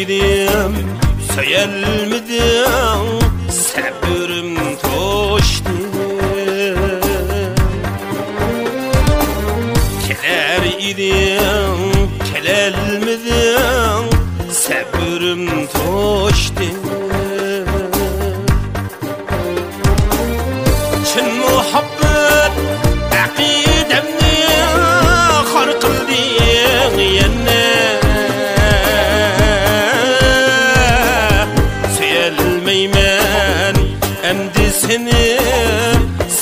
İdim söyelmedim Sabırım toştu Keler idim kelelmedim Sabırım toştu Çin muhabbet seni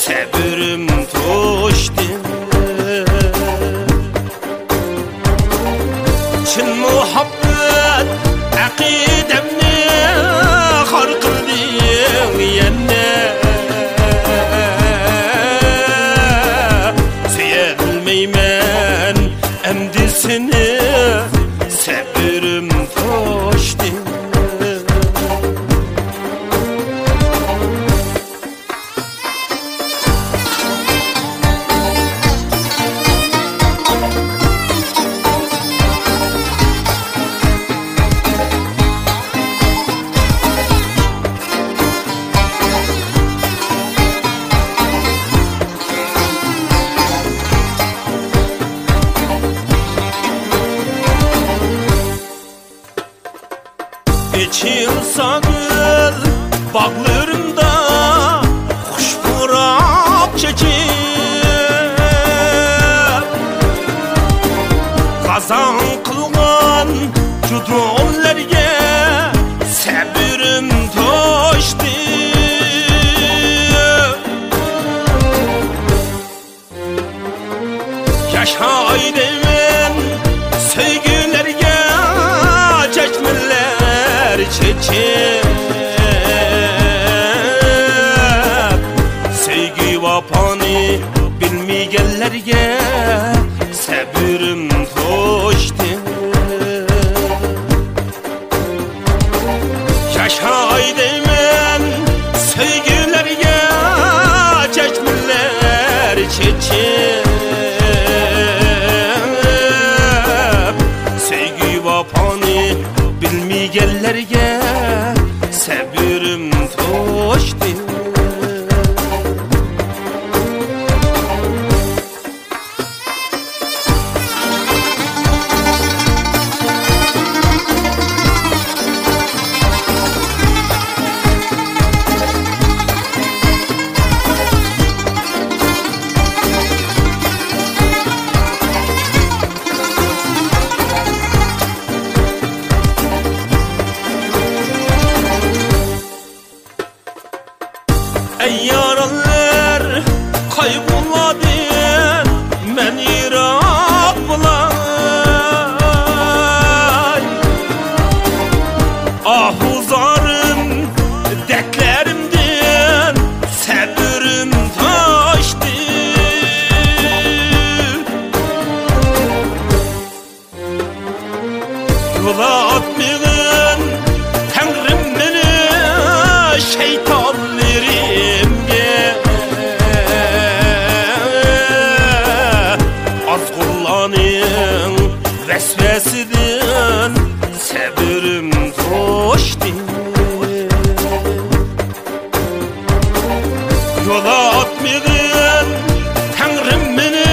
sabrim to'shdi Çin muhabbet aqidemni xor qilding İçim sağır bağlarımda Kuş vurak çekip Kazan kılgan cudronlarga çeçip Sevgi vapani bilmeyenlerge sabirim toştu Yaşaydım ben sevgilerge çeşmeler çeçip bilmeyenlerge sabirim yaralar kayboladı men irak vesveseden Sabirim toştu Yola atmayın Tanrım beni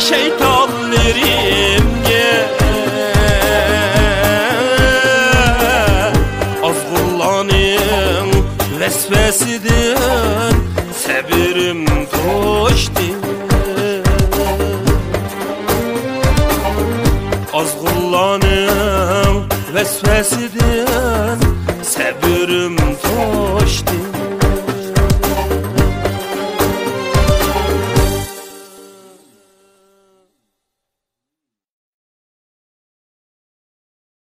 şeytanlarımge Az kullanın vesveseden Az kullanın vesveseden